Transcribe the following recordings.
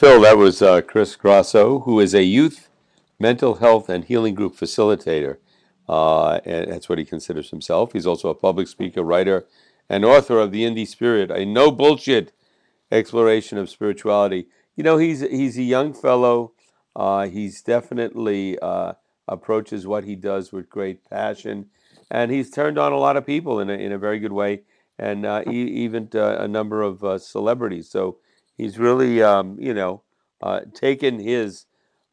Phil, that was uh, Chris Grosso, who is a youth mental health and healing group facilitator. Uh, and that's what he considers himself. He's also a public speaker, writer, and author of The Indie Spirit, a no bullshit exploration of spirituality. You know, he's he's a young fellow. Uh, he's definitely uh, approaches what he does with great passion, and he's turned on a lot of people in a, in a very good way, and uh, e- even a number of uh, celebrities. So he's really, um, you know, uh, taken his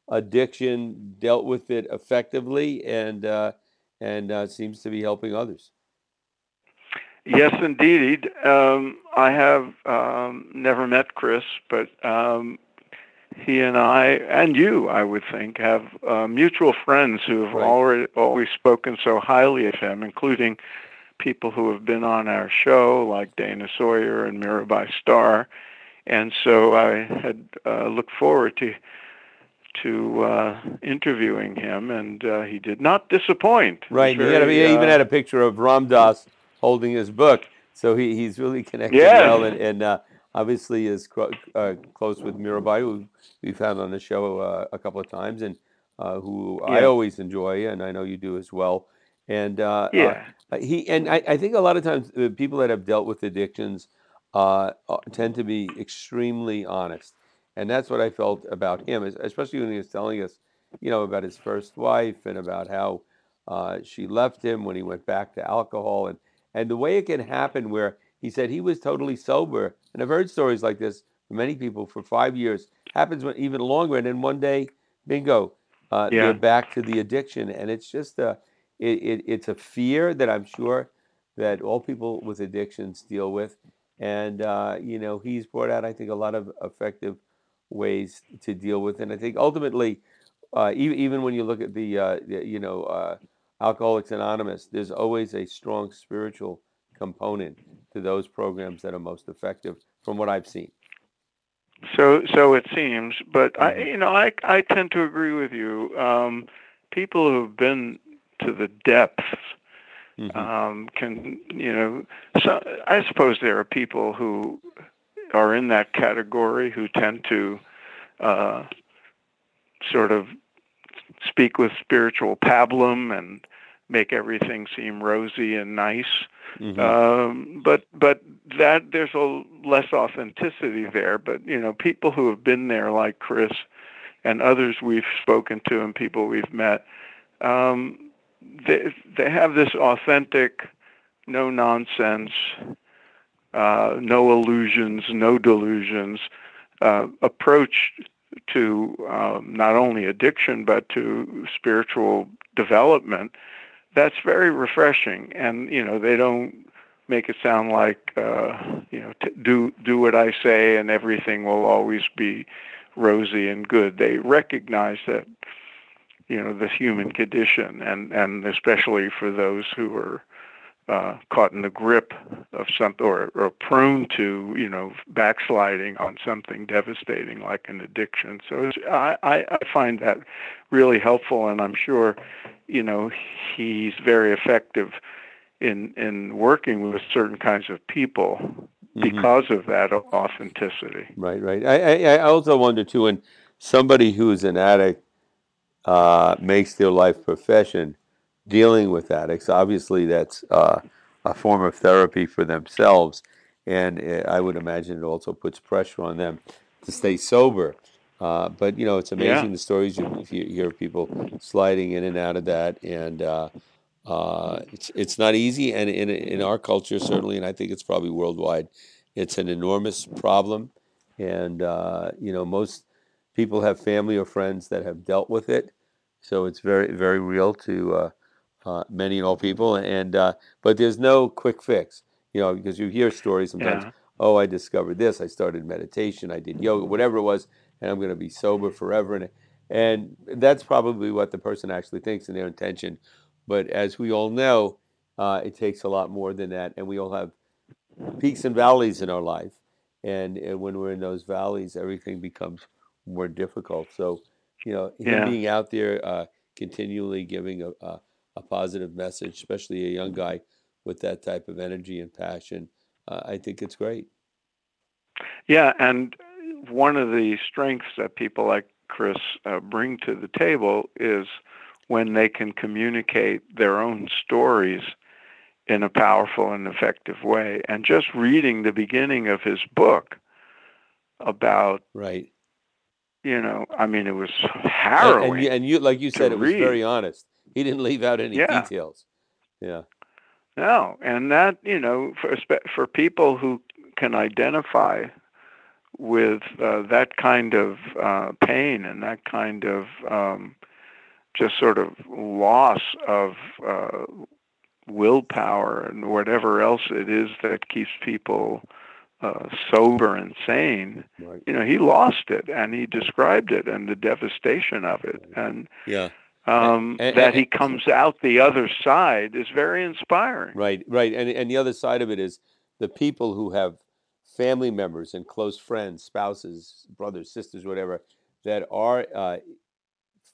addiction, dealt with it effectively, and uh, and uh, seems to be helping others. Yes, indeed. Um, I have um, never met Chris, but um, he and I, and you, I would think, have uh, mutual friends who have right. already always spoken so highly of him, including people who have been on our show, like Dana Sawyer and Mirabai Starr. And so I had uh, looked forward to to uh, interviewing him, and uh, he did not disappoint. Right. Very, he, a, he uh, even had a picture of Ram Dass holding his book, so he, he's really connected yes. well, and, and uh, obviously is cro- uh, close with Mirabai, who we've had on the show uh, a couple of times, and who yeah. I always enjoy, and I know you do as well. And yeah. he and I, I, think a lot of times people that have dealt with addictions tend to be extremely honest. And that's what I felt about him, especially when he was telling us, you know, about his first wife and about how uh, she left him when he went back to alcohol, and and the way it can happen where he said he was totally sober, and I've heard stories like this from many people for five years, happens when, even longer, and then one day, bingo, uh, yeah. they're back to the addiction, and it's just a, it, it, it's a fear that I'm sure that all people with addictions deal with, and uh, you know he's brought out I think a lot of effective ways to deal with. it. And I think ultimately, uh, even, even when you look at the, uh, the you know, uh, Alcoholics Anonymous, there's always a strong spiritual component to those programs that are most effective, from what I've seen. So, so it seems, but I, mm-hmm. you know, I, I tend to agree with you. Um, people who've been to the depths mm-hmm. um, can, you know, so I suppose there are people who are in that category who tend to uh, sort of speak with spiritual pablum and make everything seem rosy and nice. Mm-hmm. Um, but but that there's a less authenticity there. But you know, people who have been there, like Chris and others we've spoken to and people we've met, um, they they have this authentic, no nonsense uh, no illusions, no delusions uh, approach to um, not only addiction but to spiritual development. That's very refreshing, and you know they don't make it sound like uh, you know t- do do what I say and everything will always be rosy and good. They recognize that you know the human condition, and and especially for those who are uh, caught in the grip of something or, or prone to, you know, backsliding on something devastating like an addiction. So I, I find that really helpful, and I'm sure, you know, he's very effective in in working with certain kinds of people mm-hmm. because mm-hmm. of that authenticity. Right, right. I, I also wonder too when somebody who's an addict uh, makes their life profession dealing with addicts. Obviously, that's uh, a form of therapy for themselves, and it, I would imagine it also puts pressure on them to stay sober. Uh, but you know, it's amazing yeah. the stories you, you, hear people sliding in and out of that, and uh, uh, it's it's not easy. And in in our culture, certainly, and I think it's probably worldwide, it's an enormous problem. And uh, you know, most people have family or friends that have dealt with it, so it's very very real to uh, uh, many and all people. And uh, but there's no quick fix, you know, because you hear stories sometimes. Yeah. Oh, I discovered this. I started meditation. I did yoga, whatever it was, and I'm going to be sober forever. And and that's probably what the person actually thinks in their intention. But as we all know, uh, it takes a lot more than that, and we all have peaks and valleys in our life. And, and when we're in those valleys, everything becomes more difficult. So, you know, him yeah. being out there, uh, continually giving a, a, a positive message, especially a young guy with that type of energy and passion. Uh, I think it's great. Yeah, and one of the strengths that people like Chris uh, bring to the table is when they can communicate their own stories in a powerful and effective way. And just reading the beginning of his book about right you know i mean it was harrowing and, and, you, and you like you said it was read. very honest he didn't leave out any Yeah. details yeah no and that you know for for people who can identify with uh, that kind of uh, pain and that kind of um, just sort of loss of uh, willpower and whatever else it is that keeps people uh, sober and sane right. you know he lost it and he described it and the devastation of it. And yeah. um, And- that he comes out the other side is very inspiring. Right right. And and the other side of it is the people who have family members and close friends spouses brothers sisters whatever that are uh,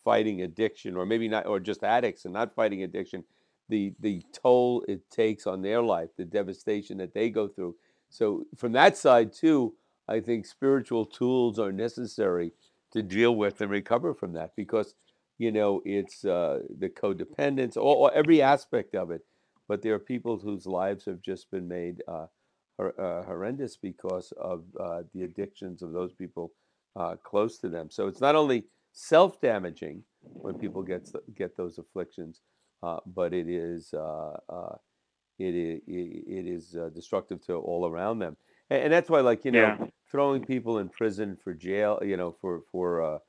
fighting addiction or maybe not or just addicts and not fighting addiction the the toll it takes on their life the devastation that they go through so from that side too i think spiritual tools are necessary to deal with and recover from that because you know it's uh, the codependence all- every aspect of it. But there are people whose lives have just been made uh, hor- uh, horrendous because of uh, the addictions of those people uh, close to them. So it's not only self-damaging when people get get those afflictions uh, but it is it is it is uh, destructive to all around them, and, and that's why, like you know, Yeah. throwing people in prison for jail, you know, for for uh,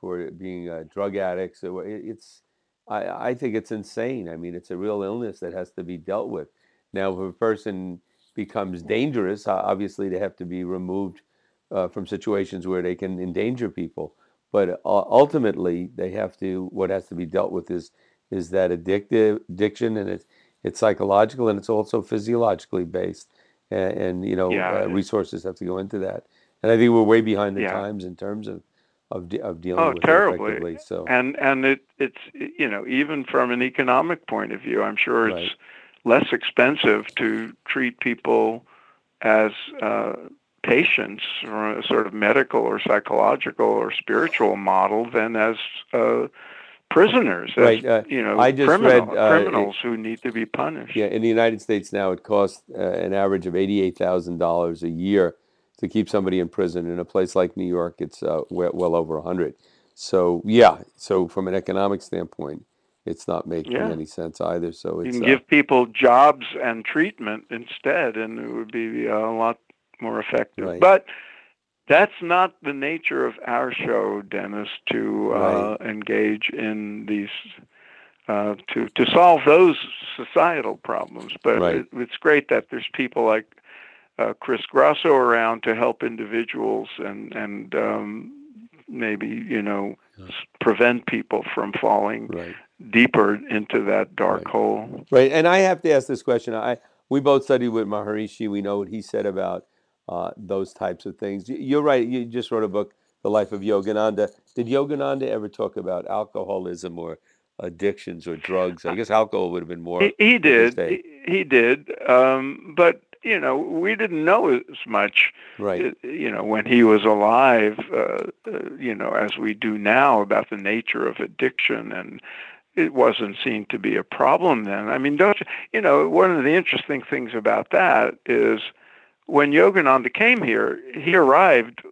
for being uh, drug addicts, it- it's I, I think it's insane. I mean, it's a real illness that has to be dealt with. Now, if a person becomes dangerous, obviously they have to be removed uh, from situations where they can endanger people. But uh, ultimately, they have to. What has to be dealt with is is that addictive addiction, and it's it's psychological and it's also physiologically based. And, and you know, Yeah, uh, resources have to go into that. And I think we're way behind the Yeah. times in terms of of, de- of dealing Oh, with terribly. it effectively. So and and it it's you know even from an economic point of view i'm sure it's Right. less expensive to treat people as uh, patients or a sort of medical or psychological or spiritual model than as uh, prisoners as, Right, uh, you know I just criminal, read, uh, criminals who need to be punished Yeah, in the United States now, it costs uh, an average of eighty-eight thousand dollars a year to keep somebody in prison. In a place like New York, it's uh, well, well over a hundred. So yeah, so from an economic standpoint, it's not making Yeah. any sense either. So you can uh, give people jobs and treatment instead, and it would be a lot more effective. Right. But that's not the nature of our show, Dennis, to uh, engage in these. Uh, to to solve those societal problems, but Right. it, it's great that there's people like uh, Chris Grosso around to help individuals and and um, maybe you know Yeah. prevent people from falling right. deeper into that dark Right. hole. Right, and I have to ask this question. I we both studied with Maharishi. We know what he said about uh, those types of things. You're right. You just wrote a book, The Life of Yogananda. Did Yogananda ever talk about alcoholism or addictions or drugs? I guess alcohol would have been more. He, he did. He, he did. Um, but you know, we didn't know as much. Right. uh, You know, when he was alive, uh, uh, you know, as we do now about the nature of addiction, and it wasn't seen to be a problem then. I mean, don't you, you know? One of the interesting things about that is when Yogananda came here, he arrived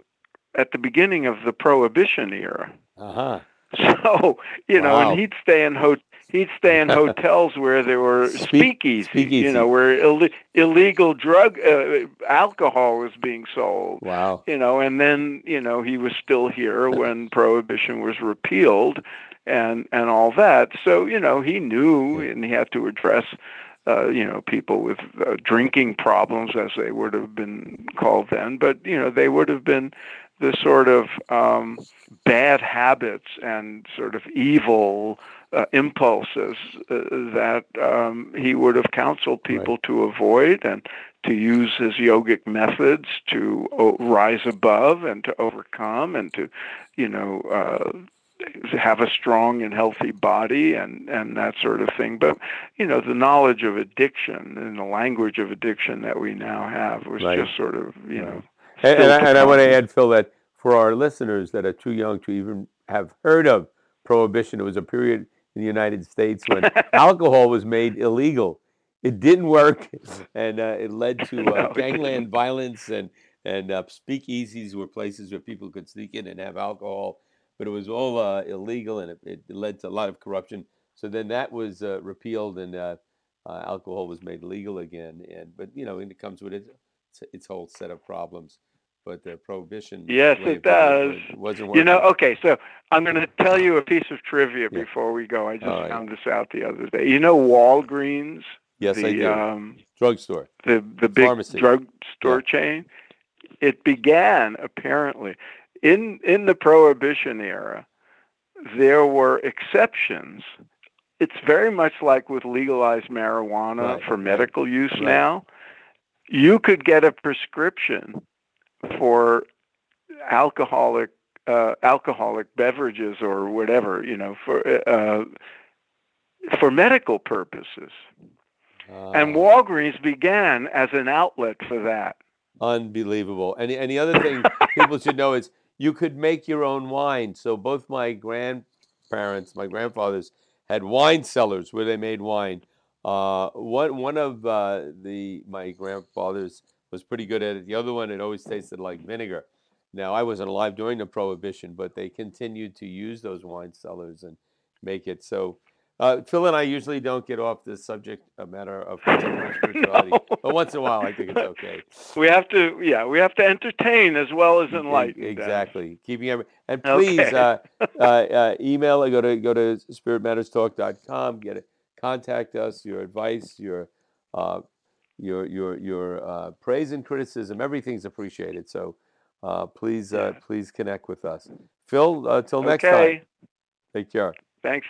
at the beginning of the Prohibition era. Uh huh. So you know, Wow. and he'd stay in ho- he'd stay in hotels where there were Speak- speakeasy, speakeasy. you know, where Ill- illegal drug uh, alcohol was being sold. Wow. You know, and then you know he was still here when prohibition was repealed, and and all that. So you know he knew, and he had to address. Uh, you know, people with uh, drinking problems, as they would have been called then, but you know, they would have been the sort of um, bad habits and sort of evil uh, impulses uh, that um, he would have counseled people to avoid and to use his yogic methods to o- rise above and to overcome and to, you know, uh, have a strong and healthy body and and that sort of thing. But you know, the knowledge of addiction and the language of addiction that we now have was Right. just sort of you know. And, and, I, and I want to add, Phil, that for our listeners that are too young to even have heard of prohibition, it was a period in the United States when alcohol was made illegal. It didn't work, and uh, it led to uh, gangland violence and and uh, speakeasies were places where people could sneak in and have alcohol, but it was all uh, illegal, and it, it led to a lot of corruption. So then that was uh, repealed, and uh, uh, alcohol was made legal again. And but you know, and it comes with its its whole set of problems. But the prohibition, Yes, it does. was- wasn't You know, okay, so I'm going to tell you a piece of trivia Yeah. before we go. I just right. found this out the other day. You know Walgreens, yes, the I do. um, Drugstore. the the big Pharmacy. drugstore chain. It began apparently in in the prohibition era. There were exceptions. It's very much like with legalized marijuana Right, for medical use right. now. You could get a prescription for alcoholic uh, alcoholic beverages or whatever, you know, for uh, for medical purposes. And Uh, Walgreens began as an outlet for that. Unbelievable. And, and the other thing people should know is you could make your own wine. So both my grandparents, my grandfathers, had wine cellars where they made wine. Uh, one one of uh, the my grandfathers was pretty good at it. The other one, it always tasted like vinegar. Now I wasn't alive during the prohibition, but they continued to use those wine cellars and make it. So uh, Phil and I usually don't get off the subject a matter of spirituality, No. but once in a while I think it's okay. We have to, yeah, we have to entertain as well as enlighten. Exactly. Keeping every and please Okay. uh, uh, uh, email or go to go to spiritmatterstalk.com. Get it. Contact us. Your advice, your uh, your your your uh, praise and criticism, everything's appreciated. So uh, please uh, Yeah. please connect with us. Phil, uh, till next time. Okay. Take care. Thanks.